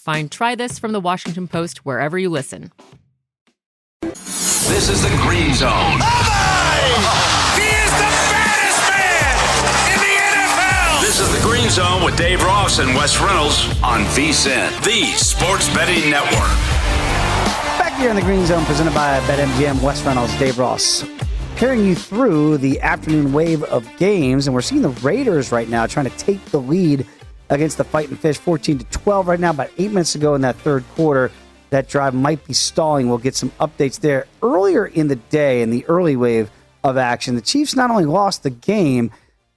Find Try This from the Washington Post wherever you listen. This is the Green Zone. Oh, he is the baddest man in the NFL. This is the Green Zone with Dave Ross and Wes Reynolds on VSIN, the Sports Betting Network. Back here in the Green Zone, presented by BetMGM, Wes Reynolds, Dave Ross. Carrying you through the afternoon wave of games, and we're seeing the Raiders right now trying to take the lead against the Fighting Fish, 14 to 12 right now. About eight minutes ago in that third quarter, that drive might be stalling. We'll get some updates there. Earlier in the day, in the early wave of action, the Chiefs not only lost the game,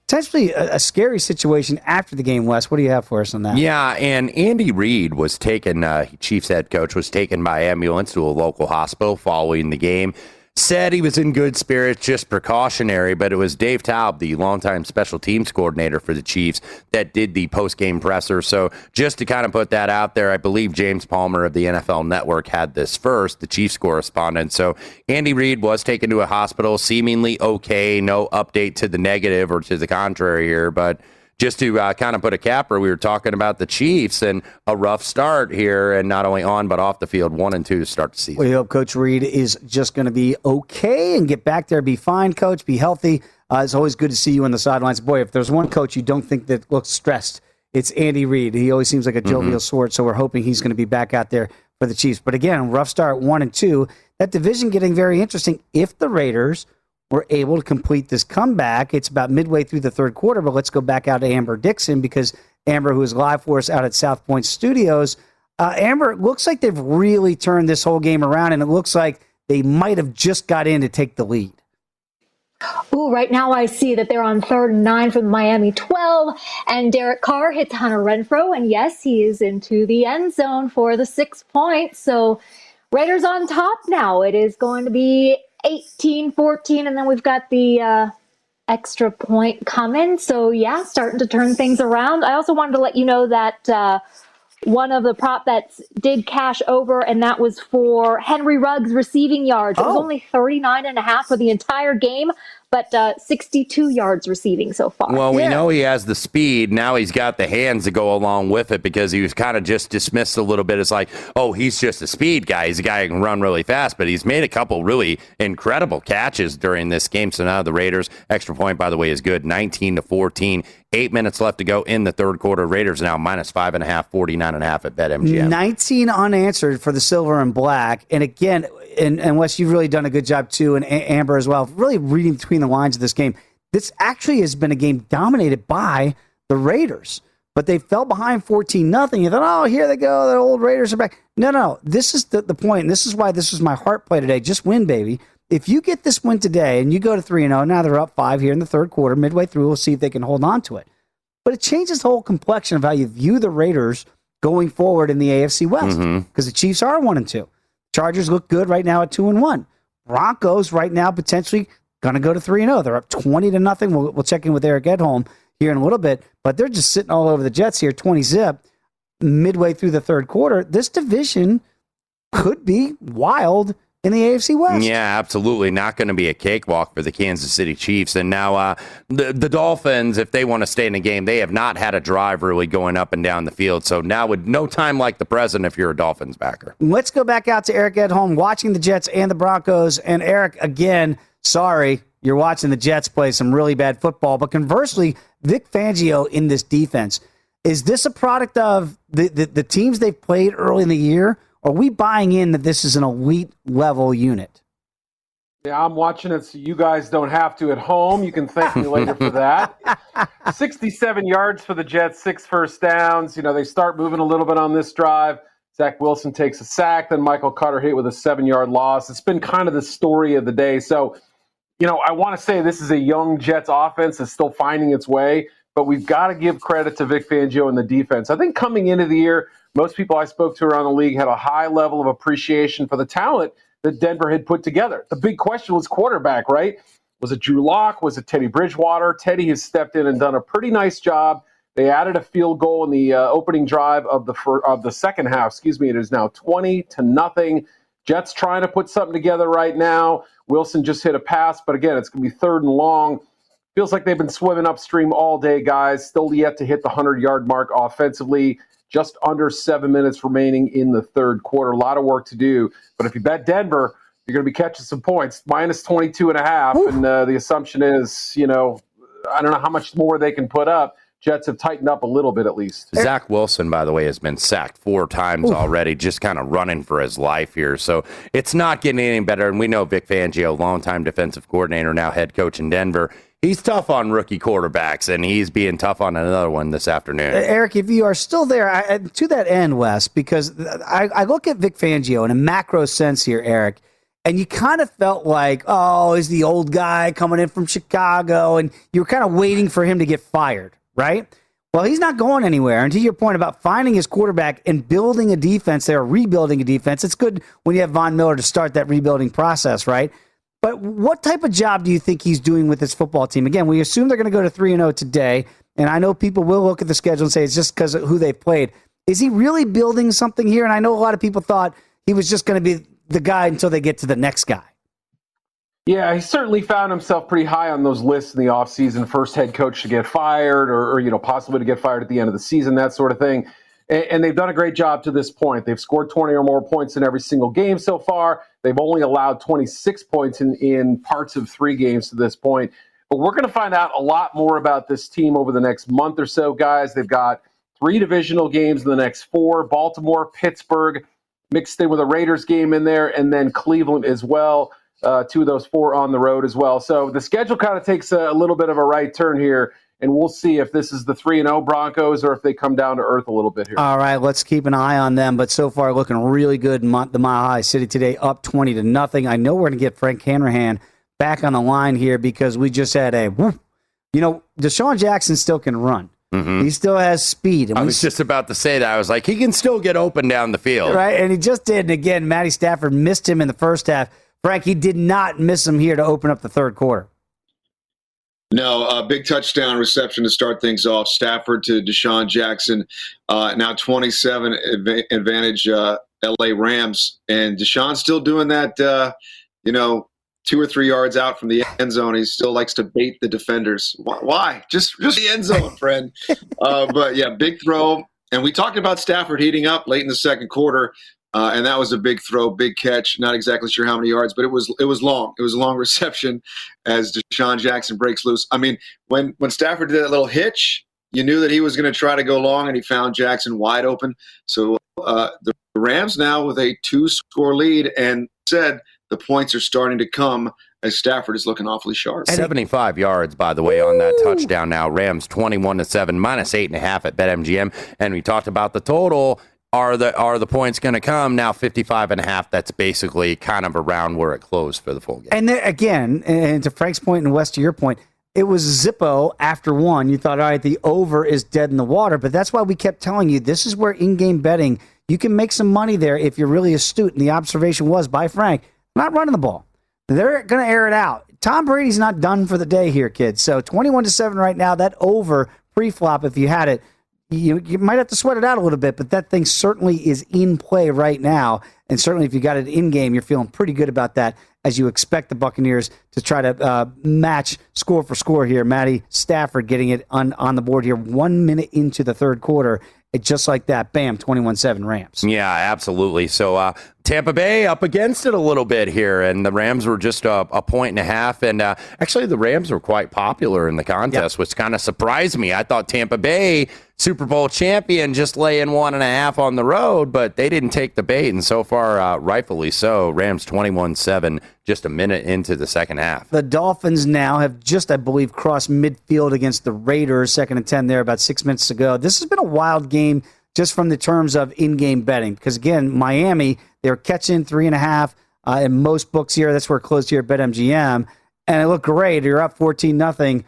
potentially a, a scary situation after the game. Wes, what do you have for us on that? Yeah, and Andy Reid was taken. Uh, Chiefs head coach was taken by ambulance to a local hospital following the game said he was in good spirits, just precautionary, but it was Dave Toub, the longtime special teams coordinator for the Chiefs, that did the post game presser. So just to kind of put that out there, I believe James Palmer of the NFL Network had this first, the Chiefs correspondent. So Andy Reid was taken to a hospital, seemingly okay, no update to the negative or to the contrary here, but just to uh, kind of put a capper, we were talking about the Chiefs and a rough start here, and not only on but off the field, one and two to start the season. We hope Coach Reid is just going to be okay and get back there, be fine, Coach, be healthy. Uh, it's always good to see you on the sidelines. Boy, if there's one coach you don't think that looks stressed, it's Andy Reid. He always seems like a jovial mm-hmm. sort, so we're hoping he's going to be back out there for the Chiefs. But again, rough start, one and two. That division getting very interesting. If the Raiders – were able to complete this comeback. It's about midway through the third quarter, but let's go back out to Amber Dixon because Amber, who is live for us out at South Point Studios, uh, Amber, it looks like they've really turned this whole game around, and it looks like they might have just got in to take the lead. Ooh, right now I see that they're on third and nine from Miami 12, and Derek Carr hits Hunter Renfrow, and yes, he is into the end zone for the six points. So Raiders on top now. It is going to be 18 14 and then we've got the uh, extra point coming. So yeah starting to turn things around. I also wanted to let you know that uh, one of the prop bets did cash over and that was for henry ruggs receiving yards. It was oh. only 39 and a half for the entire game but uh, 62 yards receiving so far. Well, we yeah. know he has the speed. Now he's got the hands to go along with it because he was kind of just dismissed a little bit. It's like, oh, he's just a speed guy. He's a guy who can run really fast, but he's made a couple really incredible catches during this game. So now the Raiders, extra point, by the way, is good 19 to 14. Eight minutes left to go in the third quarter. Raiders now minus five and a half, 49 and a half at BetMGM. 19 unanswered for the silver and black. And again, and, and Wes, you've really done a good job too, and Amber as well, really reading between the lines of this game. This actually has been a game dominated by the Raiders. but they fell behind 14 nothing. You thought, oh, here they go. The old Raiders are back. No, no. This is the, the point. And this is why this was my heart play today. Just win, baby. If you get this win today and you go to 3 0, now they're up five here in the third quarter, midway through, we'll see if they can hold on to it. But it changes the whole complexion of how you view the Raiders going forward in the AFC West mm-hmm. because the Chiefs are 1 and 2. Chargers look good right now at 2 and 1. Broncos right now potentially going to go to 3 and 0. They're up 20 to nothing. We'll, we'll check in with Eric Edholm here in a little bit, but they're just sitting all over the Jets here, 20 zip, midway through the third quarter. This division could be wild in the AFC West. Yeah, absolutely. Not going to be a cakewalk for the Kansas City Chiefs. And now uh, the, the Dolphins, if they want to stay in the game, they have not had a drive really going up and down the field. So now, with no time like the present, if you're a Dolphins backer. Let's go back out to Eric at home watching the Jets and the Broncos. And Eric, again, sorry, you're watching the Jets play some really bad football. But conversely, Vic Fangio in this defense, is this a product of the, the, the teams they've played early in the year? Are we buying in that this is an elite level unit? Yeah, I'm watching it so you guys don't have to at home. You can thank me later for that. 67 yards for the Jets, six first downs. You know, they start moving a little bit on this drive. Zach Wilson takes a sack, then Michael Carter hit with a seven yard loss. It's been kind of the story of the day. So, you know, I want to say this is a young Jets offense that's still finding its way, but we've got to give credit to Vic Fangio and the defense. I think coming into the year, most people I spoke to around the league had a high level of appreciation for the talent that Denver had put together. The big question was quarterback, right? Was it Drew Lock? Was it Teddy Bridgewater? Teddy has stepped in and done a pretty nice job. They added a field goal in the uh, opening drive of the fir- of the second half. Excuse me. It is now twenty to nothing. Jets trying to put something together right now. Wilson just hit a pass, but again, it's going to be third and long. Feels like they've been swimming upstream all day, guys. Still yet to hit the hundred yard mark offensively just under seven minutes remaining in the third quarter. A lot of work to do. But if you bet Denver, you're going to be catching some points, minus 22 and a half. Ooh. And uh, the assumption is, you know, I don't know how much more they can put up. Jets have tightened up a little bit at least. Zach Wilson, by the way, has been sacked four times Ooh. already, just kind of running for his life here. So it's not getting any better. And we know Vic Fangio, longtime defensive coordinator, now head coach in Denver he's tough on rookie quarterbacks, and he's being tough on another one this afternoon. Uh, Eric, if you are still there, I, to that end, Wes, because I, I look at Vic Fangio in a macro sense here, Eric, and you kind of felt like, oh, is the old guy coming in from Chicago, and you were kind of waiting for him to get fired, right? Well, he's not going anywhere. And to your point about finding his quarterback and building a defense, they're rebuilding a defense. It's good when you have Von Miller to start that rebuilding process, right? But what type of job do you think he's doing with his football team? Again, we assume they're going to go to 3 and 0 today. And I know people will look at the schedule and say it's just because of who they've played. Is he really building something here? And I know a lot of people thought he was just going to be the guy until they get to the next guy. Yeah, he certainly found himself pretty high on those lists in the offseason. First head coach to get fired, or, or, you know, possibly to get fired at the end of the season, that sort of thing. And, and they've done a great job to this point. They've scored 20 or more points in every single game so far. They've only allowed 26 points in, in parts of three games to this point. But we're going to find out a lot more about this team over the next month or so, guys. They've got three divisional games in the next four Baltimore, Pittsburgh, mixed in with a Raiders game in there, and then Cleveland as well. Uh, two of those four on the road as well. So the schedule kind of takes a, a little bit of a right turn here and we'll see if this is the 3 and 0 Broncos or if they come down to earth a little bit here. All right, let's keep an eye on them, but so far looking really good in the Mile High City today up 20 to nothing. I know we're going to get Frank Hanrahan back on the line here because we just had a whoop. You know, DeSean Jackson still can run. Mm-hmm. He still has speed. And I was just about to say that. I was like, he can still get open down the field. Right, and he just did. And again, Matty Stafford missed him in the first half. Frank, he did not miss him here to open up the third quarter. No, a big touchdown reception to start things off. Stafford to DeSean Jackson. Uh, now 27 advantage uh, LA Rams. And DeSean still doing that, uh, you know, two or three yards out from the end zone. He still likes to bait the defenders. Why? Just, just the end zone, friend. Uh, but yeah, big throw. And we talked about Stafford heating up late in the second quarter. Uh, and that was a big throw, big catch. Not exactly sure how many yards, but it was it was long. It was a long reception as DeSean Jackson breaks loose. I mean, when when Stafford did that little hitch, you knew that he was going to try to go long, and he found Jackson wide open. So uh, the Rams now with a two score lead, and said the points are starting to come as Stafford is looking awfully sharp. 75 yards, by the way, on that touchdown now. Rams 21 to 7, minus 8.5 at BetMGM. And we talked about the total. Are the are the points going to come now 55 and a half that's basically kind of around where it closed for the full game And then again, and to Frank's point and West to your point, it was Zippo after one. You thought, all right, the over is dead in the water, but that's why we kept telling you this is where in-game betting you can make some money there if you're really astute. And the observation was by Frank, not running the ball. They're going to air it out. Tom Brady's not done for the day here, kids. So 21 to 7 right now, that over pre-flop if you had it you, you might have to sweat it out a little bit, but that thing certainly is in play right now. And certainly, if you got it in game, you're feeling pretty good about that as you expect the Buccaneers to try to uh, match score for score here. Matty Stafford getting it on, on the board here one minute into the third quarter. It just like that, bam, 21 7 Rams. Yeah, absolutely. So uh, Tampa Bay up against it a little bit here, and the Rams were just a, a point and a half. And uh, actually, the Rams were quite popular in the contest, yep. which kind of surprised me. I thought Tampa Bay, Super Bowl champion, just laying one and a half on the road, but they didn't take the bait. And so far, uh, rightfully so. Rams 21 7, just a minute into the second half. The Dolphins now have just, I believe, crossed midfield against the Raiders, second and 10 there about six minutes ago. This has been a wild game just from the terms of in game betting. Because again, Miami, they're catching three and a half uh, in most books here. That's where it closed here at BetMGM. And it looked great. You're up 14 nothing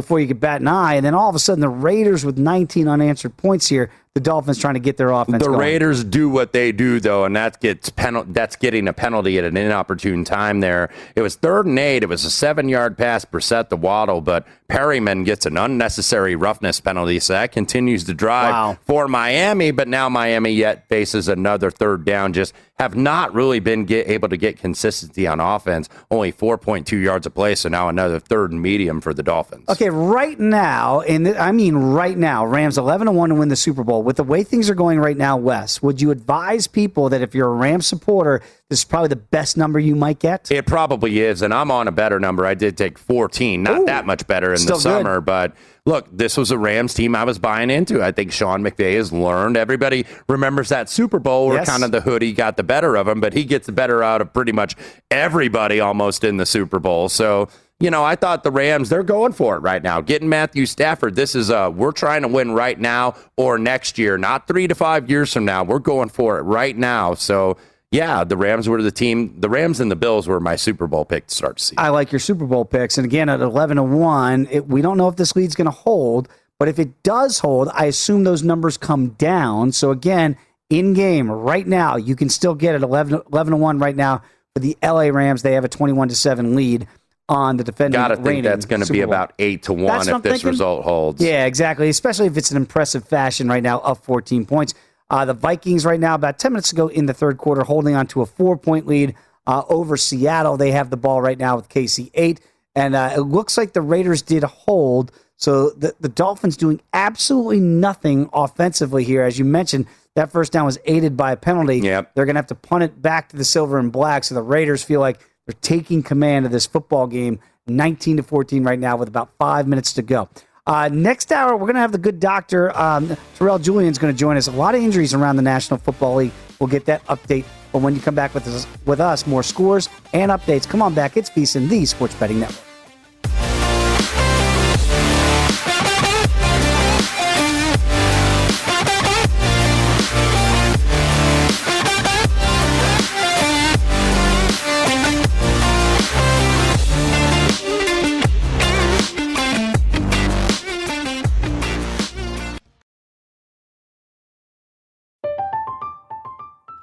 before you could bat an eye. And then all of a sudden, the Raiders with 19 unanswered points here. The Dolphins trying to get their offense. The going. Raiders do what they do though, and that gets penal- That's getting a penalty at an inopportune time. There, it was third and eight. It was a seven-yard pass, Brissett to Waddle, but Perryman gets an unnecessary roughness penalty, so that continues to drive wow. for Miami. But now Miami yet faces another third down. Just have not really been get, able to get consistency on offense. Only 4.2 yards a play, so now another third and medium for the Dolphins. Okay, right now, and I mean right now, Rams 11 1 to win the Super Bowl. With the way things are going right now, Wes, would you advise people that if you're a Rams supporter, this is probably the best number you might get? It probably is, and I'm on a better number. I did take 14, not Ooh, that much better in the summer, good. but look, this was a Rams team I was buying into. I think Sean McVay has learned. Everybody remembers that Super Bowl where yes. kind of the hoodie got the better of him, but he gets the better out of pretty much everybody almost in the Super Bowl. So, you know, I thought the Rams, they're going for it right now. Getting Matthew Stafford, this is a, we're trying to win right now or next year, not three to five years from now. We're going for it right now. So, yeah, the Rams were the team. The Rams and the Bills were my Super Bowl pick to start to see. I like your Super Bowl picks. And again, at 11 to 1, it, we don't know if this lead's going to hold, but if it does hold, I assume those numbers come down. So again, in game right now, you can still get it 11, 11 to 1 right now for the LA Rams. They have a 21 to 7 lead on the defending. Got to think that's going to be about eight to one if this thinking. result holds. Yeah, exactly. Especially if it's an impressive fashion right now, up 14 points. Uh, the Vikings right now, about 10 minutes ago in the third quarter, holding on to a four point lead uh, over Seattle. They have the ball right now with KC 8. And uh, it looks like the Raiders did hold. So the, the Dolphins doing absolutely nothing offensively here. As you mentioned, that first down was aided by a penalty. Yep. They're going to have to punt it back to the silver and black. So the Raiders feel like they're taking command of this football game 19 to 14 right now with about five minutes to go. Uh, next hour, we're going to have the good doctor, um, Terrell Julian's going to join us. A lot of injuries around the National Football League. We'll get that update. But when you come back with us, with us more scores and updates, come on back. It's VSIN, the Sports Betting Network.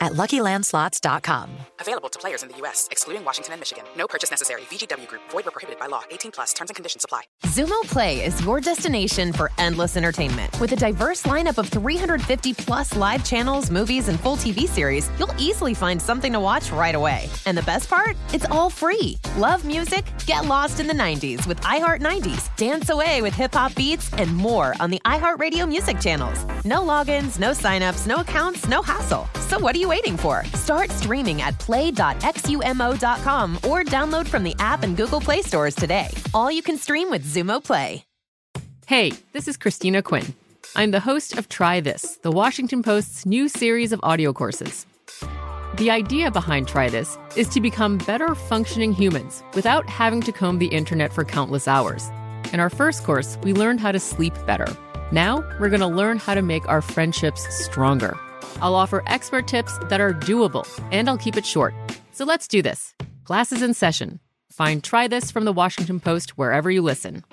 at LuckyLandSlots.com. Available to players in the U.S., excluding Washington and Michigan. No purchase necessary. VGW Group. Void where prohibited by law. 18 plus. Terms and conditions apply. Xumo Play is your destination for endless entertainment. With a diverse lineup of 350 plus live channels, movies, and full TV series, you'll easily find something to watch right away. And the best part? It's all free. Love music? Get lost in the 90s with iHeart 90s. Dance away with hip hop beats and more on the iHeartRadio music channels. No logins, no signups, no accounts, no hassle. So what are you waiting for? Start streaming at play.xumo.com or download from the app and Google Play stores today. All you can stream with Xumo Play. Hey, this is Christina Quinn. I'm the host of Try This, the Washington Post's new series of audio courses. The idea behind Try This is to become better functioning humans without having to comb the internet for countless hours. In our first course, we learned how to sleep better. Now, we're going to learn how to make our friendships stronger. I'll offer expert tips that are doable, and I'll keep it short. So let's do this. Class is in session. Find Try This from the Washington Post wherever you listen.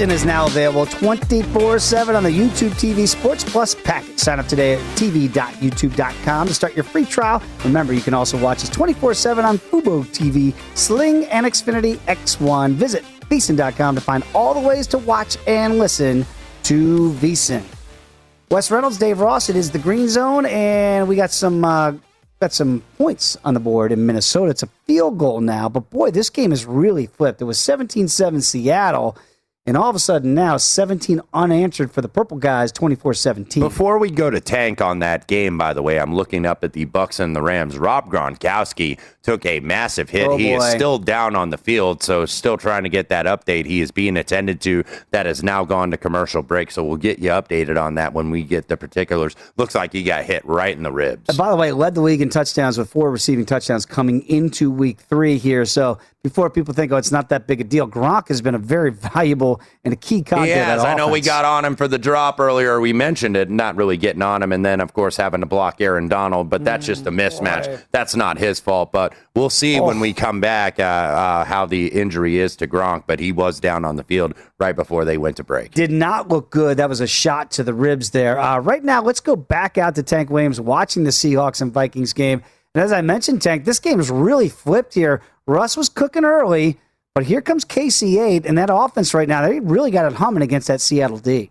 VSIN is now available 24 7 on the YouTube TV Sports Plus package. Sign up today at tv.youtube.com to start your free trial. Remember, you can also watch us 24 7 on Fubo TV, Sling, and Xfinity X1. Visit VSIN.com to find all the ways to watch and listen to VSIN. Wes Reynolds, Dave Ross, it is the Green Zone, and we got some. Uh, got some points on the board in Minnesota. It's a field goal now, but boy, this game has really flipped. It was 17 7 Seattle. And all of a sudden now, 17 unanswered for the Purple Guys, 24 17. Before we go to tank on that game, by the way, I'm looking up at the Bucks and the Rams. Rob Gronkowski took a massive hit. Oh, he is still down on the field, so still trying to get that update. He is being attended to. That has now gone to commercial break, so we'll get you updated on that when we get the particulars. Looks like he got hit right in the ribs. And by the way, led the league in touchdowns with four receiving touchdowns coming into week three here. So before people think, oh, it's not that big a deal, Gronk has been a very valuable and a key cog He to. I know we got on him for the drop earlier. We mentioned it, not really getting on him, and then of course having to block Aaron Donald. But that's just a mismatch. That's not his fault. But we'll see when we come back uh, uh, how the injury is to Gronk. But he was down on the field right before they went to break. Did not look good. That was a shot to the ribs there. Uh, right now, let's go back out to Tank Williams watching the Seahawks and Vikings game. And as I mentioned, Tank, this game is really flipped here. Russ was cooking early, but here comes KC8, and that offense right now, they really got it humming against that Seattle D.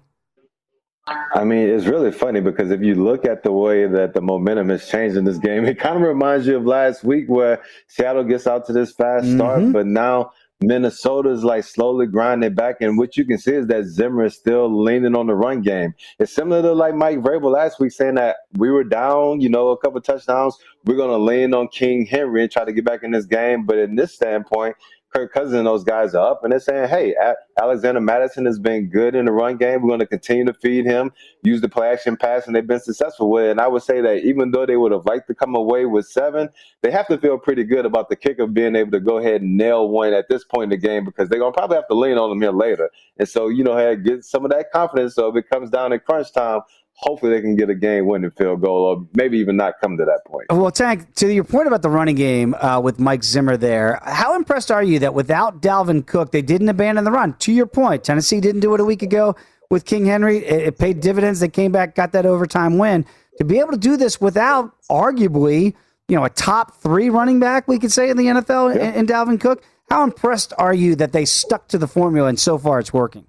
I mean, it's really funny because if you look at the way that the momentum has changed in this game, it kind of reminds you of last week where Seattle gets out to this fast start, Mhm. but now Minnesota's like slowly grinding back. And what you can see is that Zimmer is still leaning on the run game. It's similar to like Mike Vrabel last week saying that we were down, you know, a couple touchdowns. We're going to lean on King Henry and try to get back in this game. But in this standpoint, Kirk Cousins and those guys are up, and they're saying, "Hey, Alexander Mattison has been good in the run game. We're going to continue to feed him, use the play action pass, and they've been successful with it." And I would say that even though they would have liked to come away with seven, they have to feel pretty good about the kick of being able to go ahead and nail one at this point in the game because they're going to probably have to lean on them here later. And so, you know, get some of that confidence. So if it comes down to crunch time, hopefully they can get a game-winning field goal, or maybe even not come to that point. Well, Tank, to your point about the running game uh, with Mike Zimmer there, how impressed are you that without Dalvin Cook, they didn't abandon the run? To your point, Tennessee didn't do it a week ago with King Henry. It, it paid dividends. They came back, got that overtime win. To be able to do this without arguably, you know, a top three running back, we could say in the NFL, in, in Dalvin Cook, how impressed are you that they stuck to the formula and so far it's working?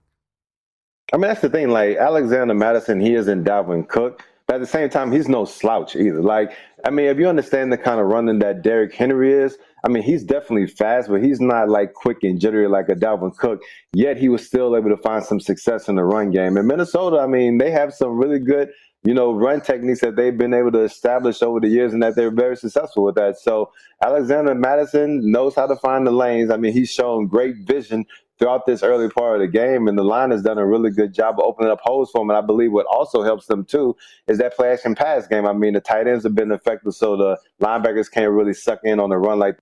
I mean, that's the thing. Like Alexander Mattison, he isn't Dalvin Cook, but at the same time, he's no slouch either. Like, I mean, if you understand the kind of running that Derrick Henry is, I mean, he's definitely fast, but he's not like quick and jittery like a Dalvin Cook. Yet he was still able to find some success in the run game. In Minnesota, I mean, they have some really good, you know, run techniques that they've been able to establish over the years, and that they're very successful with that. So Alexander Mattison knows how to find the lanes. I mean, he's shown great vision throughout this early part of the game, and the line has done a really good job of opening up holes for him. And I believe what also helps them too is that play action pass game. I mean, the tight ends have been effective, so the linebackers can't really suck in on the run like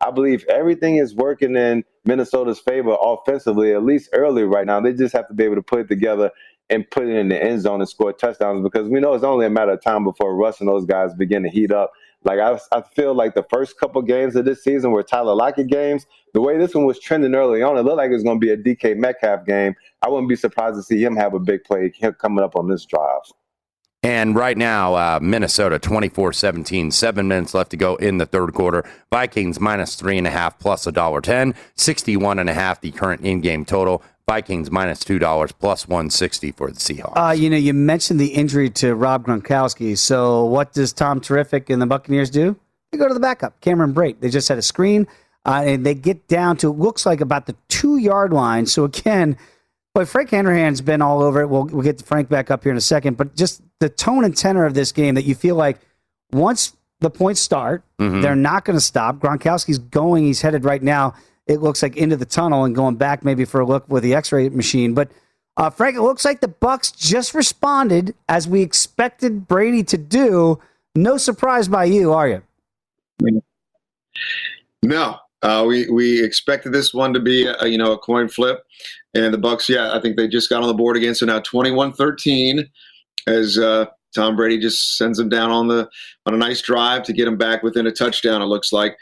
I believe everything is working in Minnesota's favor offensively, at least early right now. They just have to be able to put it together and put it in the end zone and score touchdowns because we know it's only a matter of time before Russ and those guys begin to heat up. Like I, I feel like the first couple games of this season were Tyler Lockett games. The way this one was trending early on, it looked like it was going to be a DK Metcalf game. I wouldn't be surprised to see him have a big play coming up on this drive. And right now, uh, Minnesota 24 17, seven minutes left to go in the third quarter. Vikings minus three and a half plus a dollar 10, 61 and a half the current in game total. Vikings minus two dollars plus one sixty for the Seahawks. Uh, you know, you mentioned the injury to Rob Gronkowski. So what does Tom Terrific and the Buccaneers do? They go to the backup, Cameron Brate. They just had a screen, uh, and they get down to looks like about the two yard line. So again, boy, Frank Hanrahan's been all over it. We'll we'll get Frank back up here in a second, but just the tone and tenor of this game that you feel like once the points start, Mm-hmm. they're not going to stop. Gronkowski's going. He's headed right now it looks like into the tunnel and going back maybe for a look with the X-ray machine. But uh, Frank, it looks like the Bucks just responded as we expected Brady to do. No surprise by you, are you? No, uh, we we expected this one to be a, you know a coin flip, and the Bucks. Yeah, I think they just got on the board again. So now 21-13 as uh, Tom Brady just sends them down on the on a nice drive to get them back within a touchdown. It looks like,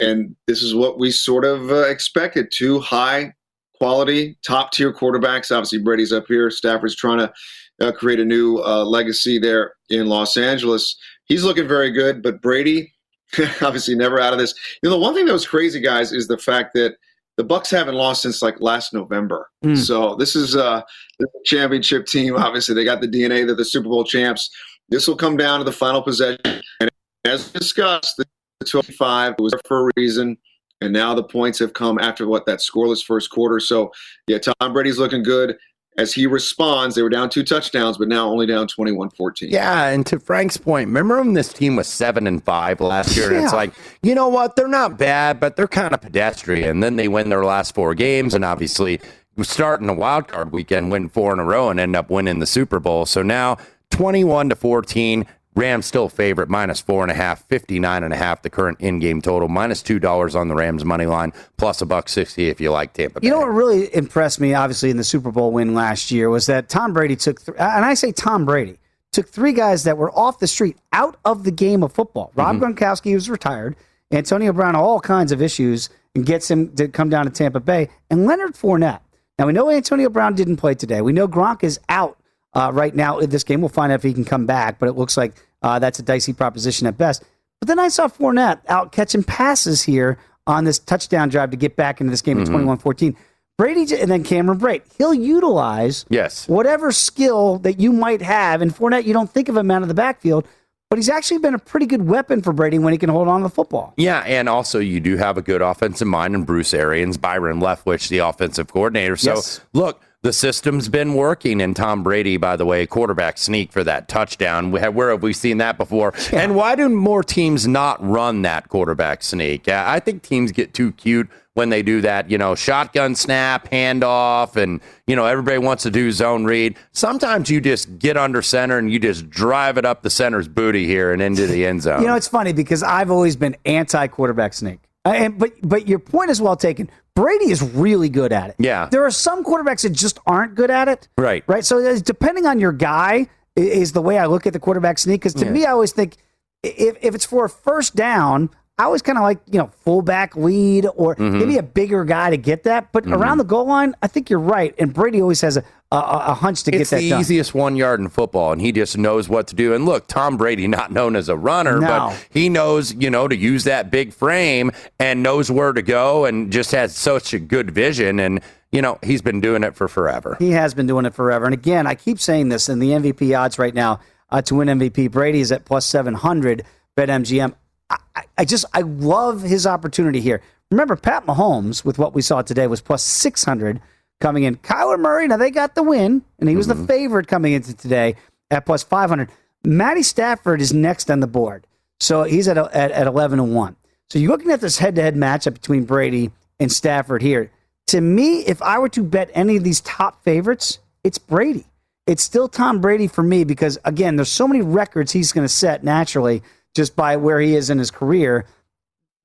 and this is what we sort of uh, expected: two high quality, top tier quarterbacks. Obviously, Brady's up here. Stafford's trying to uh, create a new uh, legacy there in Los Angeles. He's looking very good, but Brady obviously never out of this. You know, the one thing that was crazy, guys, is the fact that the Bucks haven't lost since like last November. Mm. So this is uh, the championship team. Obviously, they got the DNA. They're the Super Bowl champs. This will come down to the final possession. And as discussed, the 25 was there for a reason. And now the points have come after what that scoreless first quarter. So yeah, Tom Brady's looking good as he responds. They were down two touchdowns, but now only down 21-14. Yeah, and to Frank's point, remember when this team was seven and five last year? And it's like, you know what? They're not bad, but they're kind of pedestrian. Then they win their last four games, and obviously starting a wild card weekend, win four in a row, and end up winning the Super Bowl. So now 21 to 14. Rams still favorite, minus four and a half, 59 and a half, the current in-game total, minus two dollars on the Rams money line, plus a buck sixty if you like Tampa Bay. You know what really impressed me, obviously, in the Super Bowl win last year was that Tom Brady took, th- and I say Tom Brady, took three guys that were off the street out of the game of football. Rob Mm-hmm. Gronkowski was retired, Antonio Brown, all kinds of issues, and gets him to come down to Tampa Bay, and Leonard Fournette. Now, we know Antonio Brown didn't play today. We know Gronk is out uh, right now in this game. We'll find out if he can come back, but it looks like uh, that's a dicey proposition at best. But then I saw Fournette out catching passes here on this touchdown drive to get back into this game Mhm. at 21 14. Brady and then Cameron Brate. He'll utilize yes. whatever skill that you might have. And Fournette, you don't think of him out of the backfield, but he's actually been a pretty good weapon for Brady when he can hold on to the football. Yeah, and also you do have a good offensive mind in Bruce Arians, Byron Leftwich, the offensive coordinator. So Yes. look, the system's been working, and Tom Brady, by the way, quarterback sneak for that touchdown. Where have we seen that before? And why do more teams not run that quarterback sneak? I think teams get too cute when they do that, you know, shotgun snap, handoff, and, you know, everybody wants to do zone read. Sometimes you just get under center and you just drive it up the center's booty here and into the end zone. You know, it's funny because I've always been anti quarterback sneak. Uh, And, but but your point is well taken. Brady is really good at it. Yeah. There are some quarterbacks that just aren't good at it. Right. Right. So depending on your guy is the way I look at the quarterback sneak. Because to Yeah. me, I always think if, if it's for a first down, I always kind of like, you know, fullback lead or Mhm. maybe a bigger guy to get that. But Mhm. around the goal line, I think you're right. And Brady always has a, a, a hunch to it's get that It's the done. easiest one yard in football, and he just knows what to do. And look, Tom Brady, not known as a runner, No. but he knows, you know, to use that big frame and knows where to go and just has such a good vision. And, you know, he's been doing it for forever. He has been doing it forever. And again, I keep saying this in the MVP odds right now uh, to win MVP. Brady is at plus 700, bet MGM. I, I- just, I love his opportunity here. Remember, Pat Mahomes, with what we saw today, was plus 600 coming in. Kyler Murray, now they got the win, and he was the mm-hmm. favorite coming into today at plus 500. Matty Stafford is next on the board. So he's at, at, at 11 and 1. So you're looking at this head to head matchup between Brady and Stafford here. To me, if I were to bet any of these top favorites, it's Brady. It's still Tom Brady for me because, again, there's so many records he's going to set naturally just by where he is in his career.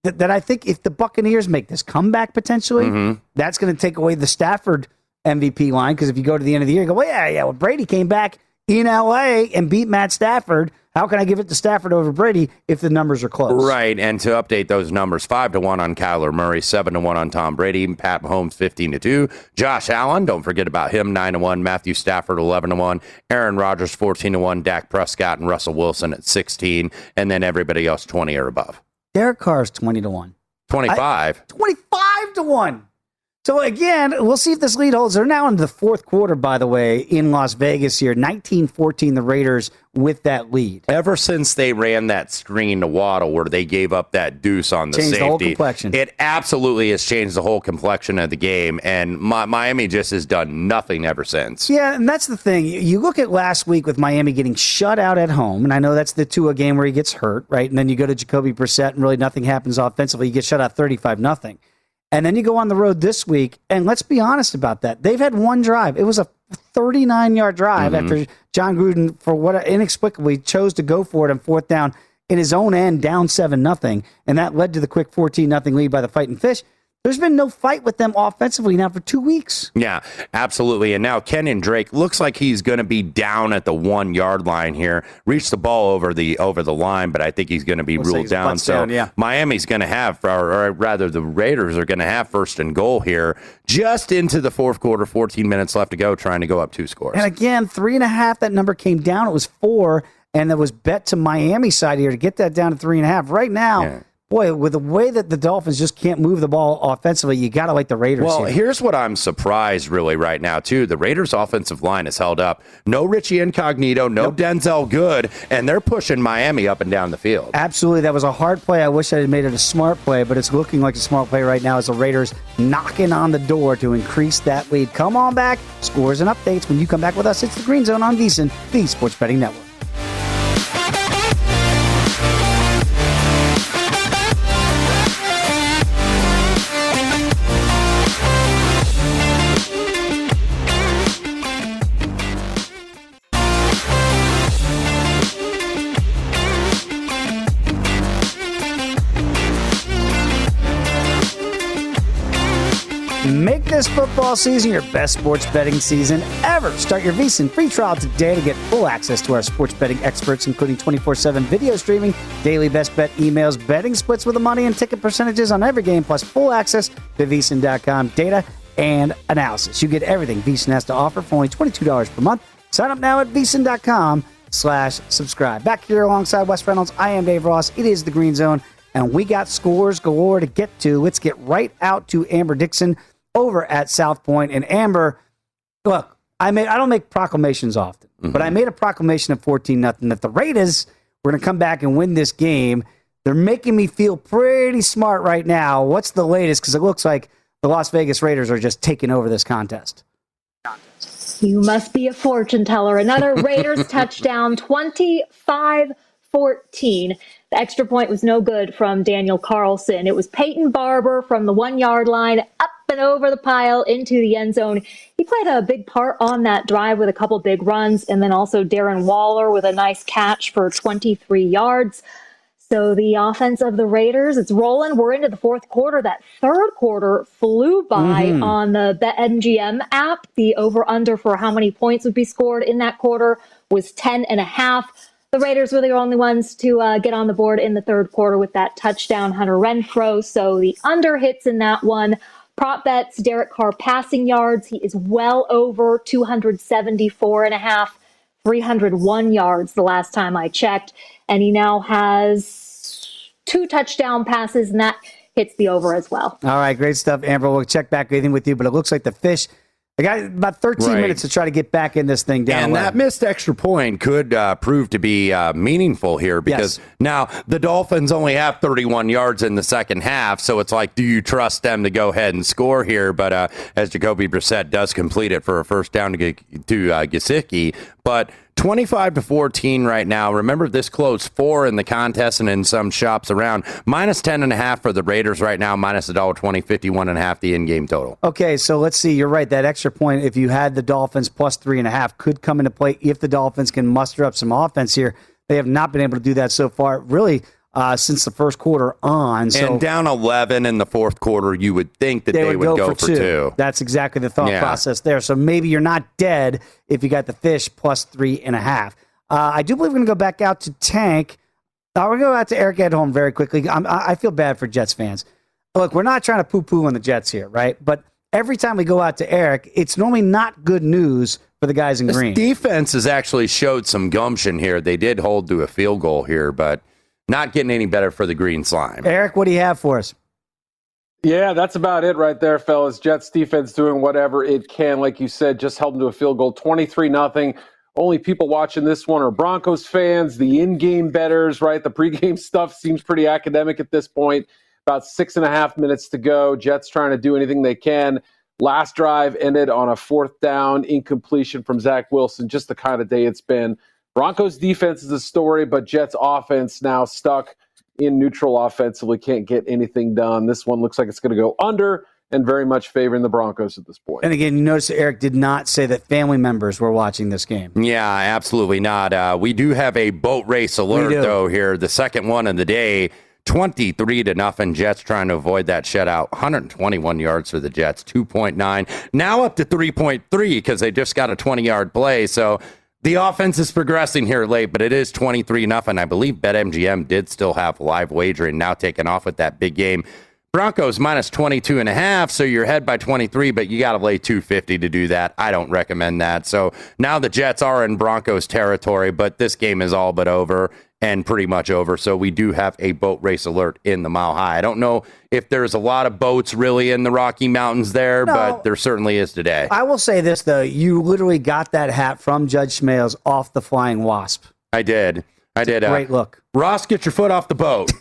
that, that I think if the Buccaneers make this comeback potentially, Mhm. that's going to take away the Stafford MVP line. Because if you go to the end of the year, you go, well, yeah, yeah, well, Brady came back in LA and beat Matt Stafford. How can I give it to Stafford over Brady if the numbers are close? Right, and to update those numbers, five to one on Kyler Murray, seven to one on Tom Brady, Pat Mahomes fifteen to two, Josh Allen, don't forget about him, nine to one, Matthew Stafford eleven to one, Aaron Rodgers fourteen to one, Dak Prescott and Russell Wilson at sixteen, and then everybody else twenty or above. Derek Carr's 20 to 1. Twenty five. 25 to 1. So again, we'll see if this lead holds. They're now into the fourth quarter, by the way, in Las Vegas here. 19-14, the Raiders with that lead. Ever since they ran that screen to Waddle where they gave up that deuce on the Changed the safety, whole complexion. it absolutely has changed the whole complexion of the game, and Mi- Miami just has done nothing ever since. Yeah, and that's the thing. You- You look at last week with Miami getting shut out at home, and I know that's the Tua game where he gets hurt, right? And then you go to Jacoby Brissett, and really nothing happens offensively. You get shut out 35 nothing. And then you go on the road this week, and let's be honest about that. They've had one drive. It was a 39 yard drive Mhm. after Jon Gruden, for what inexplicably, chose to go for it on fourth down in his own end, down 7 nothing, And that led to the quick 14 nothing lead by the Fighting Fish. There's been no fight with them offensively now for two weeks. Yeah, absolutely. And now Kenyan Drake looks like he's going to be down at the one yard line here. Reached the ball over the over the line, but I think he's going to be like ruled down. So down, yeah. Miami's going to have, or, or rather, the Raiders are going to have first and goal here, just into the fourth quarter. 14 minutes left to go, trying to go up two scores. And again, three and a half, that number came down. It was four, and it was bet to Miami side here to get that down to three and a half. Right now, boy, with the way that the Dolphins just can't move the ball offensively, you got to like the Raiders Well, here. here's what I'm surprised really right now too. The Raiders' offensive line is held up. No Richie Incognito, no Denzelle Good, and they're pushing Miami up and down the field. Absolutely. That was a hard play. I wish I had made it a smart play, but it's looking like a smart play right now as the Raiders knocking on the door to increase that lead. Come on back. Scores and updates when you come back with us. It's the Green Zone on VSiN, the Sports Betting Network. This football season your best sports betting season ever. Start your VSiN free trial today to get full access to our sports betting experts, including 24 7 video streaming, daily best bet emails, betting splits with the money, and ticket percentages on every game, plus full access to VSiN.com data and analysis. You get everything VSiN has to offer for only $22 per month. Sign up now at VSiN.com slash subscribe. Back here alongside Wes Reynolds, I am Dave Ross. It is the Green Zone, and we got scores galore to get to. Let's get right out to Amber Dixon over at South Point. And Amber, look, I made I don't make proclamations often, mm-hmm. but I made a proclamation of 14 nothing that the Raiders were going to come back and win this game. They're making me feel pretty smart right now. What's the latest? Because it looks like the Las Vegas Raiders are just taking over this contest. You must be a fortune teller. Another Raiders touchdown, 25 14. The extra point was no good from Daniel Carlson. It was Peyton Barber from the one yard line up over the pile into the end zone. He played a big part on that drive with a couple big runs, and then also Darren Waller with a nice catch for 23 yards. So the offense of the Raiders, it's rolling. We're into the fourth quarter. That third quarter flew by Mhm. on the BetMGM app. The over under for how many points would be scored in that quarter was 10 and a half. The Raiders were the only ones to uh, get on the board in the third quarter with that touchdown, Hunter Renfrow. So the under hits in that one. Prop bets, Derek Carr passing yards. He is well over 274 and a half, 301 yards the last time I checked. And he now has two touchdown passes, and that hits the over as well. All right, great stuff, Amber. We'll check back anything with you, but it looks like the fish. I got about 13 Right. minutes to try to get back in this thing down. And low. that missed extra point could uh, prove to be uh, meaningful here because now the Dolphins only have 31 yards in the second half. So it's like, do you trust them to go ahead and score here? But uh, as Jacoby Brissett does complete it for a first down to, to uh, Gesicki, but 25 to 14 right now. Remember this close four in the contest and in some shops around minus 10 and a half for the Raiders right now, minus a dollar 20, 51 and a half the in-game total. Okay, so let's see. You're right. That extra point, if you had the Dolphins plus three and a half, could come into play if the Dolphins can muster up some offense here. They have not been able to do that so far. Really, uh, since the first quarter on. So and down 11 in the fourth quarter, you would think that they, would, go, for, two. That's exactly the thought Yeah. process there. So maybe you're not dead if you got the fish plus three and a half. Uh, I do believe we're going to go back out to Tank. Uh, we're going to go out to Eric Edholm very quickly. I'm, I I feel bad for Jets fans. Look, we're not trying to poo poo on the Jets here, right? But every time we go out to Eric, it's normally not good news for the guys in This green. defense has actually showed some gumption here. They did hold to a field goal here, but not getting any better for the green slime. Eric, what do you have for us? Yeah, that's about it right there, fellas. Jets defense doing whatever it can, like you said, just held them to a field goal, twenty three nothing. Only people watching this one are Broncos fans, the in-game betters, right? The pregame stuff seems pretty academic at this point. About six and a half minutes to go. Jets trying to do anything they can. Last drive ended on a fourth down incompletion from Zach Wilson. Just the kind of day it's been. Broncos defense is a story, but Jets offense now stuck in neutral offensively, can't get anything done. This one looks like it's going to go under and very much favoring the Broncos at this point. And again, you notice Eric did not say that family members were watching this game. Yeah, absolutely not. Uh, we do have a boat race alert though here. The second one of the day, twenty-three to nothing. Jets trying to avoid that shutout. One hundred twenty-one yards for the Jets. Two point nine. Now up to three point three because they just got a twenty-yard play. So the offense is progressing here late, but it is twenty-three nothing. I believe BetMGM did still have live wagering now taking off with that big game. Broncos minus 22 and a half, so you're ahead by 23, but you got to lay 250 to do that. I don't recommend that. So now the Jets are in Broncos territory, but this game is all but over and pretty much over. So we do have a boat race alert in the Mile High. I don't know if there's a lot of boats really in the Rocky Mountains there, No. but there certainly is today. I will say this though, you literally got that hat from Judge Smails off the Flying Wasp. I did. I did. uh, great look. Ross, get your foot off the boat.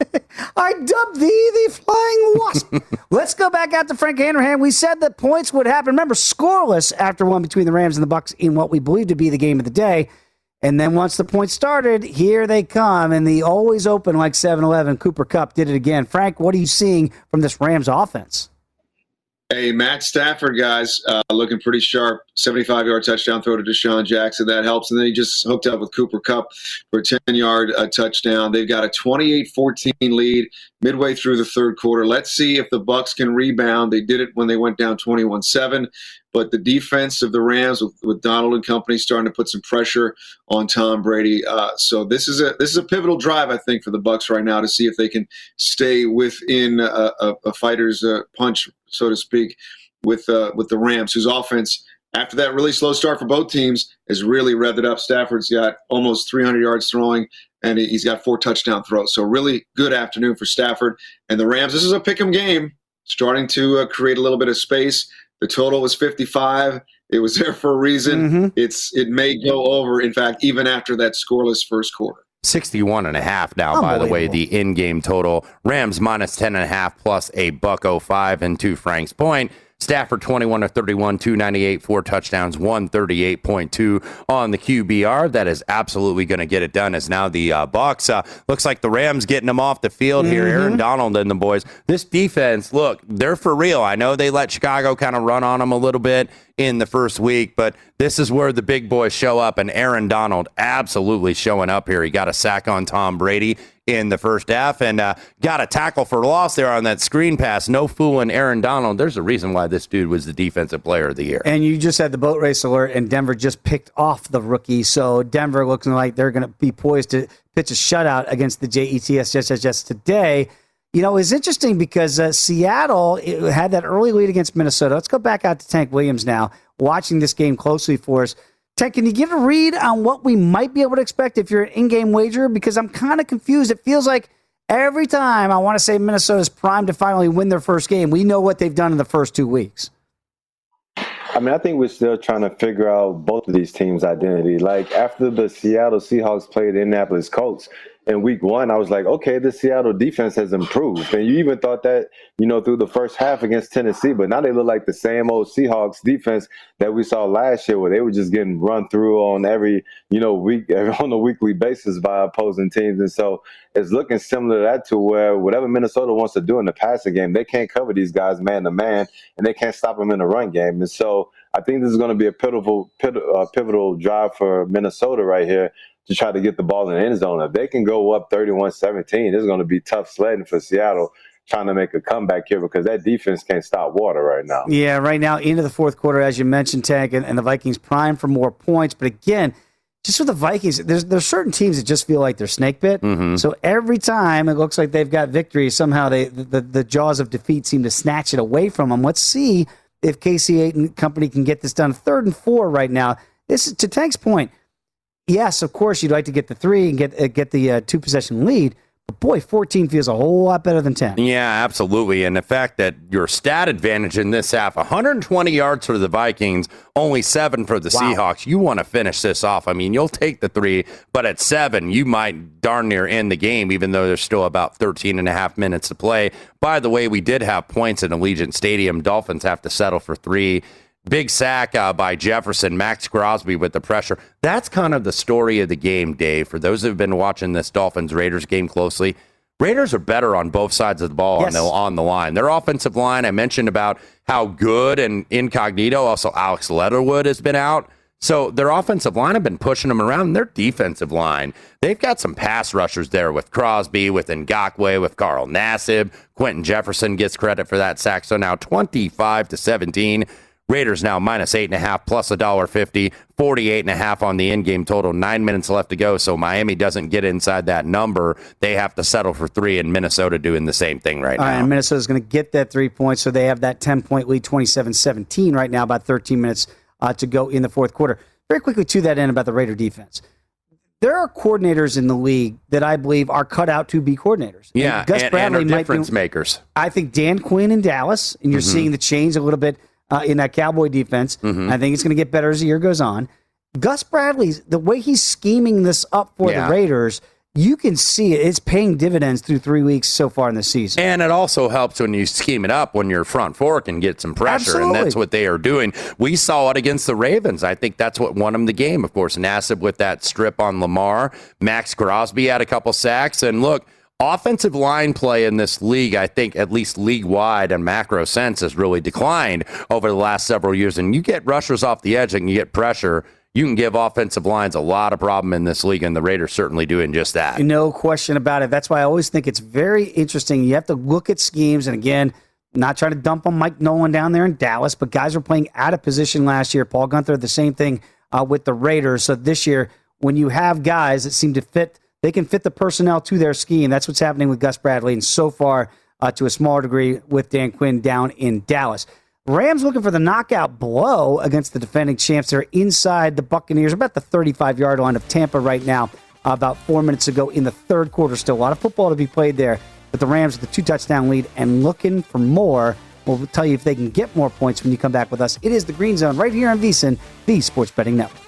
I dubbed thee the Flying Wasp. Let's go back out to Frank Hanrahan. We said that points would happen. Remember, scoreless after one between the Rams and the Bucks in what we believe to be the game of the day. And then once the point started, here they come. And the always open like 7 Eleven, Cooper Kupp did it again. Frank, what are you seeing from this Rams offense? Hey, Matt Stafford, guys, uh, looking pretty sharp. 75 yard touchdown throw to DeSean Jackson. That helps. And then he just hooked up with Cooper Kupp for a 10 yard uh, touchdown. They've got a 28 14 lead midway through the third quarter. Let's see if the Bucks can rebound. They did it when they went down 21 7. But the defense of the Rams, with, with Donald and company, starting to put some pressure on Tom Brady. Uh, so this is a this is a pivotal drive, I think, for the Bucks right now to see if they can stay within a, a, a fighter's uh, punch, so to speak, with uh, with the Rams, whose offense after that really slow start for both teams has really revved it up. Stafford's got almost 300 yards throwing, and he's got four touchdown throws. So really good afternoon for Stafford and the Rams. This is a pick'em game, starting to uh, create a little bit of space. The total was 55. It was there for a reason. Mm-hmm. It's it may go over. In fact, even after that scoreless first quarter. 61 and a half now, by the way, the in-game total. Rams minus 10 and a half plus a buck 05 and to Frank's point. Stafford 21 to 31, 298, four touchdowns, 138.2 on the QBR. That is absolutely going to get it done. As now the uh, Bucks uh, looks like the Rams getting them off the field here. Mm-hmm. Aaron Donald and the boys. This defense, look, they're for real. I know they let Chicago kind of run on them a little bit in the first week, but this is where the big boys show up. And Aaron Donald absolutely showing up here. He got a sack on Tom Brady in the first half and uh, got a tackle for loss there on that screen pass. No fooling Aaron Donald. There's a reason why this dude was the defensive player of the year. And you just had the boat race alert, and Denver just picked off the rookie. So Denver looking like they're going to be poised to pitch a shutout against the JETS Jets, Jets, Jets today. You know, it's interesting because uh, Seattle had that early lead against Minnesota. Let's go back out to Tank Williams now, watching this game closely for us. Tank, can you give a read on what we might be able to expect if you're an in-game wager? Because I'm kind of confused. It feels like every time I want to say Minnesota's primed to finally win their first game, we know what they've done in the first two weeks. I mean, I think we're still trying to figure out both of these teams' identity. Like after the Seattle Seahawks played the Indianapolis Colts in week one, I was like, okay, the Seattle defense has improved. And you even thought that, you know, through the first half against Tennessee, but now they look like the same old Seahawks defense that we saw last year where they were just getting run through on every, you know, week on a weekly basis by opposing teams. And so it's looking similar to that to where whatever Minnesota wants to do in the passing game, they can't cover these guys man to man and they can't stop them in the run game. And so I think this is going to be a pivotal, pivotal, uh, pivotal drive for Minnesota right here to try to get the ball in the end zone. If they can go up 31-17, it's going to be tough sledding for Seattle trying to make a comeback here because that defense can't stop water right now. Yeah, right now into the fourth quarter, as you mentioned, Tank, and, and the Vikings prime for more points. But again, just with the Vikings, there's there's certain teams that just feel like they're snake bit. Mm-hmm. So every time it looks like they've got victory, somehow they the, the, the jaws of defeat seem to snatch it away from them. Let's see if KC8 and company can get this done. Third and four right now. This is to Tank's point. Yes, of course you'd like to get the three and get uh, get the uh, two possession lead. But boy, 14 feels a whole lot better than 10. Yeah, absolutely. And the fact that your stat advantage in this half 120 yards for the Vikings, only seven for the Wow. Seahawks. You want to finish this off. I mean, you'll take the three, but at seven, you might darn near end the game, even though there's still about 13 and a half minutes to play. By the way, we did have points in Allegiant Stadium. Dolphins have to settle for three. Big sack uh, by Jefferson, Maxx Crosby with the pressure. That's kind of the story of the game, Dave. For those who have been watching this Dolphins Raiders game closely, Raiders are better on both sides of the ball Yes. on, the, on the line. Their offensive line, I mentioned about how good and incognito. Also, Alex Leatherwood has been out. So their offensive line have been pushing them around. Their defensive line, they've got some pass rushers there with Crosby, with Ngakoue, with Carl Nassib. Quinton Jefferson gets credit for that sack. So now 25 to 17. Raiders now minus eight and a half plus a dollar fifty, 48 and a half on the in-game total. Nine minutes left to go. So Miami doesn't get inside that number. They have to settle for three and Minnesota doing the same thing right All now. right, and Minnesota's going to get that three points, so they have that 10 point lead, 27 17 right now, about 13 minutes uh, to go in the fourth quarter. Very quickly to that end about the Raider defense. There are coordinators in the league that I believe are cut out to be coordinators. And yeah, Gus and, and Bradley are might difference be, makers. I think Dan Quinn in Dallas, and you're Mhm. seeing the change a little bit uh, in that Cowboy defense. Mhm. I think it's going to get better as the year goes on. Gus Bradley's the way he's scheming this up for Yeah. the Raiders, you can see it. It's paying dividends through three weeks so far in the season. And it also helps when you scheme it up when your front four can get some pressure, and that's what they are doing. We saw it against the Ravens. I think that's what won them the game. Of course, Nassib with that strip on Lamar. Maxx Crosby had a couple sacks, and look. Offensive line play in this league, I think, at least league wide and macro sense, has really declined over the last several years. And you get rushers off the edge and you get pressure, you can give offensive lines a lot of problem in this league, and the Raiders certainly doing just that. No question about it. That's why I always think it's very interesting. You have to look at schemes, and again, not trying to dump on Mike Nolan down there in Dallas, but guys were playing out of position last year. Paul Guenther, the same thing uh, with the Raiders. So this year, when you have guys that seem to fit, they can fit the personnel to their scheme. That's what's happening with Gus Bradley, and so far, uh, to a smaller degree, with Dan Quinn down in Dallas. Rams looking for the knockout blow against the defending champs. They're inside the Buccaneers, about the 35 yard line of Tampa right now. About four minutes ago in the third quarter, still a lot of football to be played there. But the Rams with the two touchdown lead and looking for more. We'll tell you if they can get more points when you come back with us. It is the Green Zone right here on VSIN, the Sports Betting Network.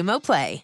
Play.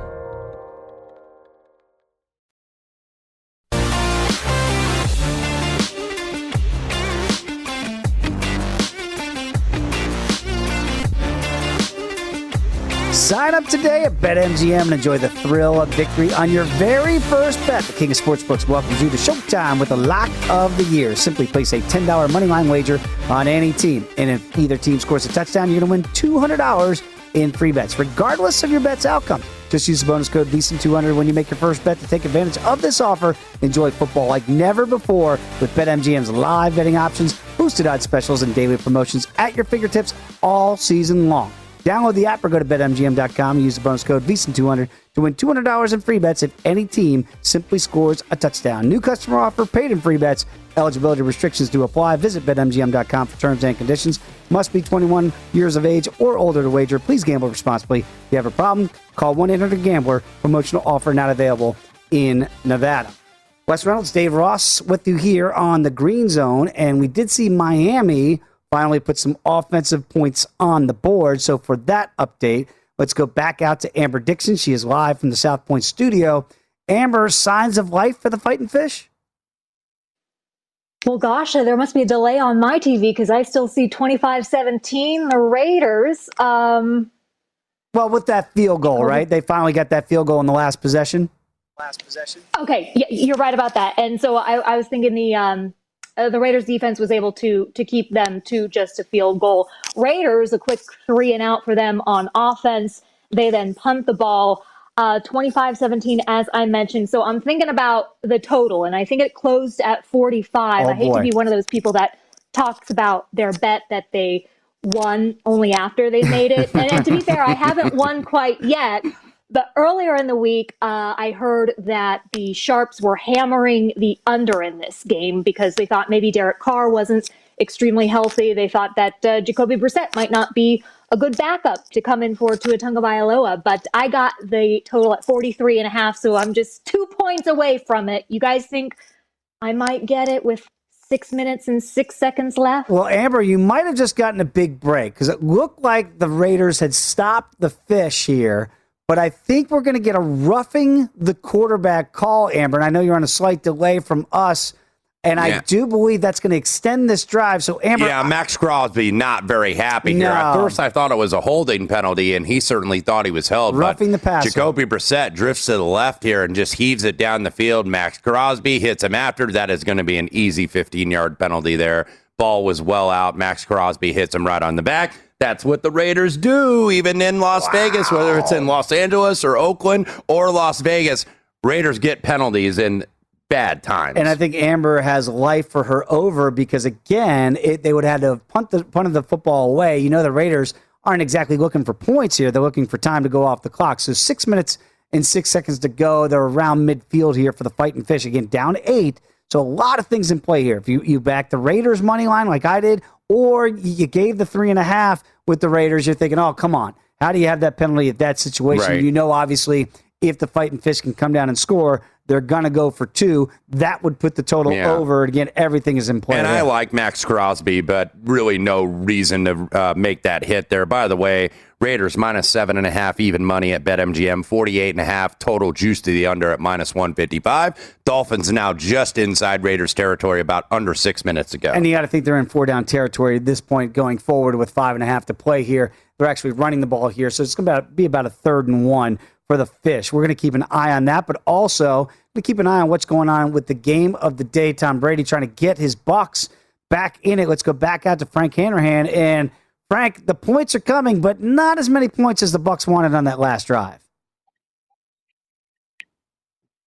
Today at BetMGM and enjoy the thrill of victory on your very first bet. The King of Sportsbooks welcomes you to Showtime with the lock of the year. Simply place a $10 moneyline wager on any team. And if either team scores a touchdown, you're going to win $200 in free bets, regardless of your bet's outcome. Just use the bonus code VSIN200 when you make your first bet to take advantage of this offer. Enjoy football like never before with BetMGM's live betting options, boosted odds specials, and daily promotions at your fingertips all season long. Download the app or go to betmgm.com and use the bonus code VSIN200 to win $200 in free bets if any team simply scores a touchdown. New customer offer, paid in free bets. Eligibility restrictions do apply. Visit betmgm.com for terms and conditions. Must be 21 years of age or older to wager. Please gamble responsibly. If you have a problem, call 1 800 Gambler. Promotional offer not available in Nevada. Wes Reynolds, Dave Ross with you here on the Green Zone. And we did see Miami finally put some offensive points on the board. So for that update, let's go back out to Amber Dixon. She is live from the South Point studio. Amber, signs of life for the Fighting Fish? Well, gosh, there must be a delay on my TV because I still see 25 17, the Raiders. Um, well, with that field goal, right? They finally got that field goal in the last possession. Last possession. Okay, yeah, you're right about that. And so I, I was thinking the um, uh, the Raiders defense was able to to keep them to just a field goal. Raiders a quick three and out for them on offense. They then punt the ball uh, 25-17 as I mentioned. So I'm thinking about the total and I think it closed at 45. Oh, I hate boy. to be one of those people that talks about their bet that they won only after they made it. and, and to be fair, I haven't won quite yet. But earlier in the week, uh, I heard that the Sharps were hammering the under in this game because they thought maybe Derek Carr wasn't extremely healthy. They thought that uh, Jacoby Brissett might not be a good backup to come in for Tua Tagovailoa. But I got the total at 43 and a half, so I'm just two points away from it. You guys think I might get it with six minutes and six seconds left? Well, Amber, you might have just gotten a big break because it looked like the Raiders had stopped the fish here. But I think we're going to get a roughing the quarterback call, Amber. And I know you're on a slight delay from us. And I do believe that's going to extend this drive. So, Amber, yeah, Maxx Crosby not very happy here. At first, I thought it was a holding penalty, and he certainly thought he was held. Roughing the passer. Jacoby Brissett drifts to the left here and just heaves it down the field. Maxx Crosby hits him after. That is going to be an easy 15 yard penalty there. Ball was well out. Maxx Crosby hits him right on the back. That's what the Raiders do, even in Las Vegas, whether it's in Los Angeles or Oakland or Las Vegas. Raiders get penalties in bad times. And I think Amber has life for her over because again, it, they would have had to punt the punted the football away. You know, the Raiders aren't exactly looking for points here; they're looking for time to go off the clock. So six minutes and six seconds to go. They're around midfield here for the Fighting Fish again, down eight. So a lot of things in play here. If you you back the Raiders money line like I did, or you gave the three and a half with the Raiders, you're thinking, oh come on, how do you have that penalty at that situation? Right. You know, obviously, if the Fighting Fish can come down and score, they're going to go for two. That would put the total Yeah. over. Again, everything is in play. And I like Maxx Crosby, but really no reason to uh, make that hit there. By the way, Raiders minus seven and a half even money at BetMGM, 48 and a half total juice to the under at minus 155. Dolphins now just inside Raiders territory about under six minutes ago. And you got to think they're in four down territory at this point going forward with five and a half to play here. They're actually running the ball here. So it's going to be about a third and one for the fish. We're going to keep an eye on that, but also to keep an eye on what's going on with the game of the day. Tom Brady trying to get his Bucks back in it. Let's go back out to Frank Hanrahan and Frank. The points are coming, but not as many points as the Bucks wanted on that last drive.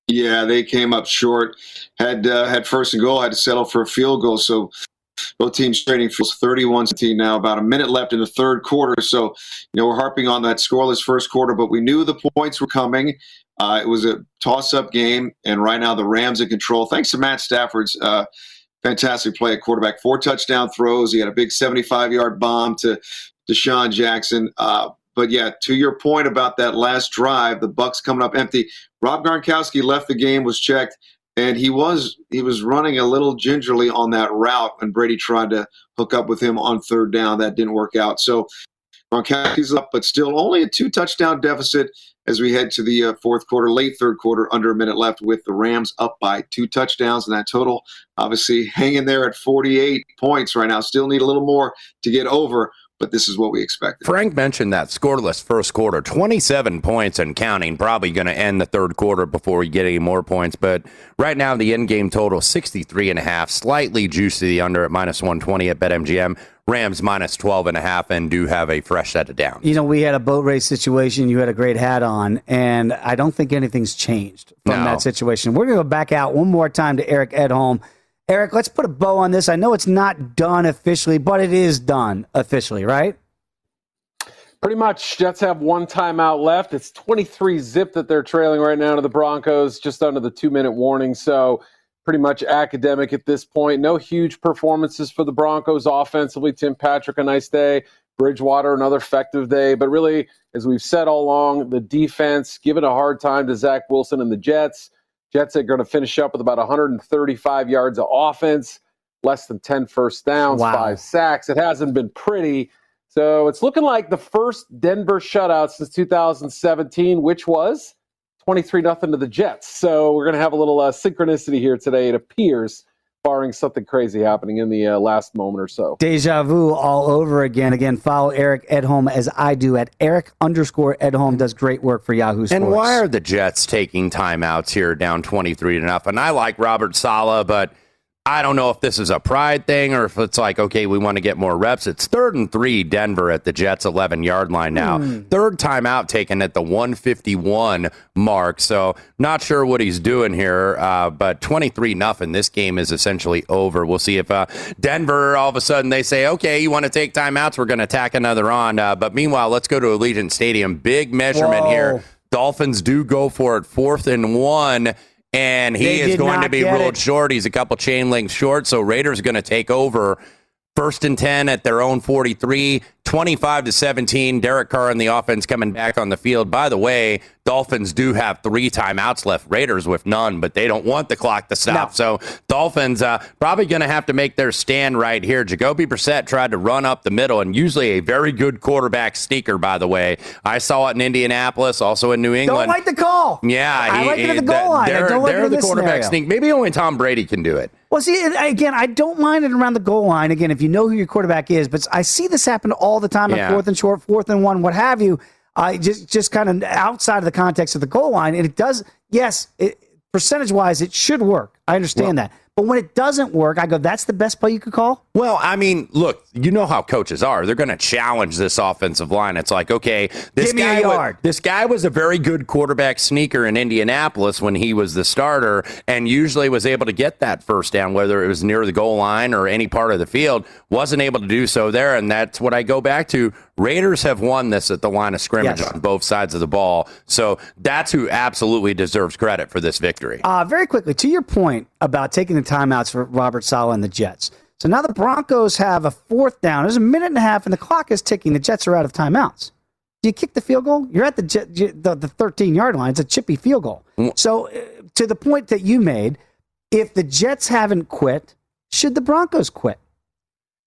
Yeah, they came up short. Had uh, had first and goal. Had to settle for a field goal. So both teams trading for 31 17 now. About a minute left in the third quarter. So you know we're harping on that scoreless first quarter, but we knew the points were coming. Uh, it was a toss-up game, and right now the Rams in control. Thanks to Matt Stafford's uh, fantastic play at quarterback. Four touchdown throws. He had a big 75-yard bomb to DeSean Jackson. Uh, but yeah, to your point about that last drive, the Bucks coming up empty. Rob Gronkowski left the game, was checked, and he was he was running a little gingerly on that route when Brady tried to hook up with him on third down. That didn't work out. So Gronkowski's up, but still only a two touchdown deficit as we head to the uh, fourth quarter, late third quarter, under a minute left with the Rams up by two touchdowns. And that total obviously hanging there at 48 points right now. Still need a little more to get over, but this is what we expected. Frank mentioned that scoreless first quarter, 27 points and counting. Probably going to end the third quarter before we get any more points. But right now, the end game total 63 and a half, slightly juicy the under at minus 120 at BetMGM. Rams minus 12 and a half and do have a fresh set of down. You know, we had a boat race situation. You had a great hat on, and I don't think anything's changed from No. that situation. We're going to go back out one more time to Eric Edholm. Eric, let's put a bow on this. I know it's not done officially, but it is done officially, right? Pretty much, Jets have one timeout left. It's 23 zip that they're trailing right now to the Broncos, just under the two minute warning. So, pretty much academic at this point. No huge performances for the Broncos offensively. Tim Patrick, a nice day. Bridgewater, another effective day. But really, as we've said all along, the defense giving a hard time to Zach Wilson and the Jets. Jets are going to finish up with about 135 yards of offense, less than 10 first downs, Wow. five sacks. It hasn't been pretty. So it's looking like the first Denver shutout since 2017, which was 23 nothing to the Jets. So we're going to have a little uh, synchronicity here today, it appears, barring something crazy happening in the uh, last moment or so. Deja vu all over again. Again, follow Eric Edholm as I do at Eric underscore Edholm. Does great work for Yahoo Sports. And why are the Jets taking timeouts here down 23 to nothing? I like Robert Saleh, but I don't know if this is a pride thing or if it's like, okay, we want to get more reps. It's third and three, Denver at the Jets 11 yard line now. Hmm. Third timeout taken at the 151 mark. So not sure what he's doing here, uh, but 23 nothing. This game is essentially over. We'll see if uh, Denver all of a sudden they say, okay, you want to take timeouts? We're going to tack another on. Uh, but meanwhile, let's go to Allegiant Stadium. Big measurement Whoa. here. Dolphins do go for it fourth and one. And he They is going to be ruled it. short. He's a couple chain links short. So Raiders are going to take over first and 10 at their own 43, 25 to 17. Derek Carr and the offense coming back on the field. By the way, Dolphins do have three timeouts left. Raiders with none, but they don't want the clock to stop. So Dolphins uh, probably going to have to make their stand right here. Jacoby Brissett tried to run up the middle, and usually a very good quarterback sneaker. By the way, I saw it in Indianapolis, also in New England. Don't like the call. Yeah, I he- like it at the goal line. I They're, don't like it in the quarterback scenario. sneak. Maybe only Tom Brady can do it. Well, see, again, I don't mind it around the goal line. Again, if you know who your quarterback is, but I see this happen all the time Yeah. on fourth and short, fourth and one, what have you. I just just kind of outside of the context of the goal line, and it does. Yes, it, percentage wise, it should work. I understand that, but when it doesn't work, I go, "That's the best play you could call." Well, I mean, look, you know how coaches are. They're going to challenge this offensive line. It's like, okay, this Give me a guy, wa- yard. this guy was a very good quarterback sneaker in Indianapolis when he was the starter, and usually was able to get that first down, whether it was near the goal line or any part of the field. Wasn't able to do so there, and that's what I go back to. Raiders have won this at the line of scrimmage Yes. on both sides of the ball, so that's who absolutely deserves credit for this victory. Uh, very quickly, to your point about taking the timeouts for Robert Saleh and the Jets. So now the Broncos have a fourth down. There's a minute and a half, and the clock is ticking. The Jets are out of timeouts. Do you kick the field goal? You're at the the, the 13 yard line. It's a chippy field goal. So, uh, to the point that you made, if the Jets haven't quit, should the Broncos quit?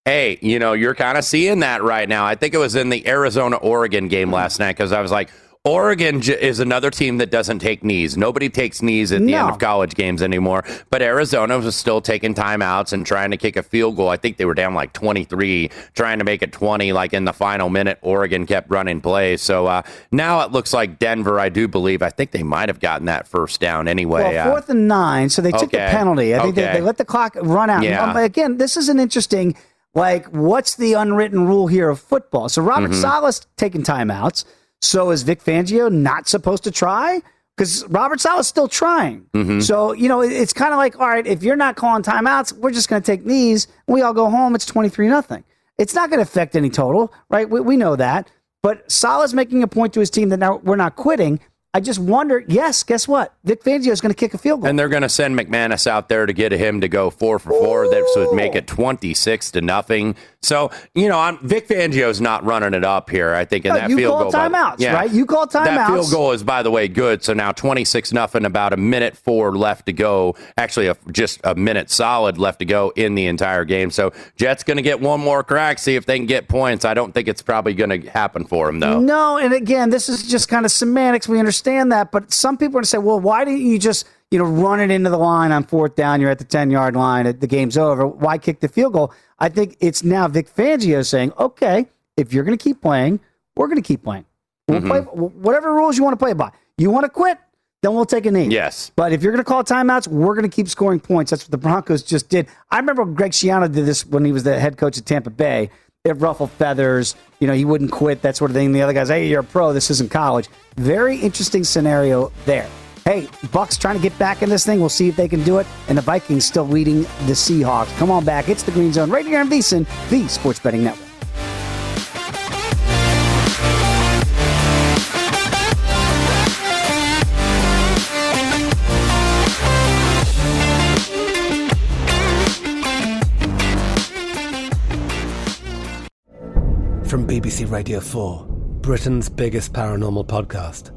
Hey, you know, you're kind of seeing that right now. I think it was in the Arizona Oregon game last night because I was like, Oregon j- is another team that doesn't take knees. Nobody takes knees at the end of college games anymore. But Arizona was still taking timeouts and trying to kick a field goal. I think they were down like 23, trying to make it 20, like in the final minute. Oregon kept running plays. So uh, now it looks like Denver, I do believe, I think they might have gotten that first down anyway. Well, uh, fourth and nine, so they took the penalty. I think they, Okay. they let the clock run out. Yeah. Um, again, this is an interesting, like, what's the unwritten rule here of football? So Robert Mhm. Saleh's taking timeouts. So is Vic Fangio not supposed to try? Because Robert Saleh's still trying. Mhm. So, you know, it's kind of like, all right, if you're not calling timeouts, we're just going to take knees. We all go home. It's 23 nothing. It's not going to affect any total, right? We, we know that. But Saleh's making a point to his team that now we're not quitting. I just wonder, yes, guess what? Vic Fangio is going to kick a field goal. And they're going to send McManus out there to get him to go four for four. That would make it twenty six to nothing. So you know, I'm, Vic Fangio's not running it up here. I think in No, that you field call goal, by- timeouts, right? You call timeouts. That timeouts. field goal is, by the way, good. So now twenty six nothing. About a minute four left to go. Actually, a, just a minute solid left to go in the entire game. So Jets going to get one more crack. See if they can get points. I don't think it's probably going to happen for them though. No, and again, this is just kind of semantics. We understand that, but some people are going to say, "Well, why didn't you just, you know, run it into the line on fourth down? You're at the ten yard line. The game's over. Why kick the field goal?" I think it's now Vic Fangio saying, "Okay, if you're going to keep playing, we're going to keep playing. We'll Mhm. play whatever rules you want to play by. You want to quit, then we'll take a knee. Yes. But if you're going to call timeouts, we're going to keep scoring points. That's what the Broncos just did. I remember Greg Schiano did this when he was the head coach at Tampa Bay. It ruffled feathers. You know, he wouldn't quit, that sort of thing. The other guys, hey, you're a pro. This isn't college. Very interesting scenario there. Hey, Bucks trying to get back in this thing. We'll see if they can do it. And the Vikings still leading the Seahawks. Come on back. It's the Green Zone right here on VSIN, the Sports Betting Network. From BBC Radio 4, Britain's biggest paranormal podcast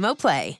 Play.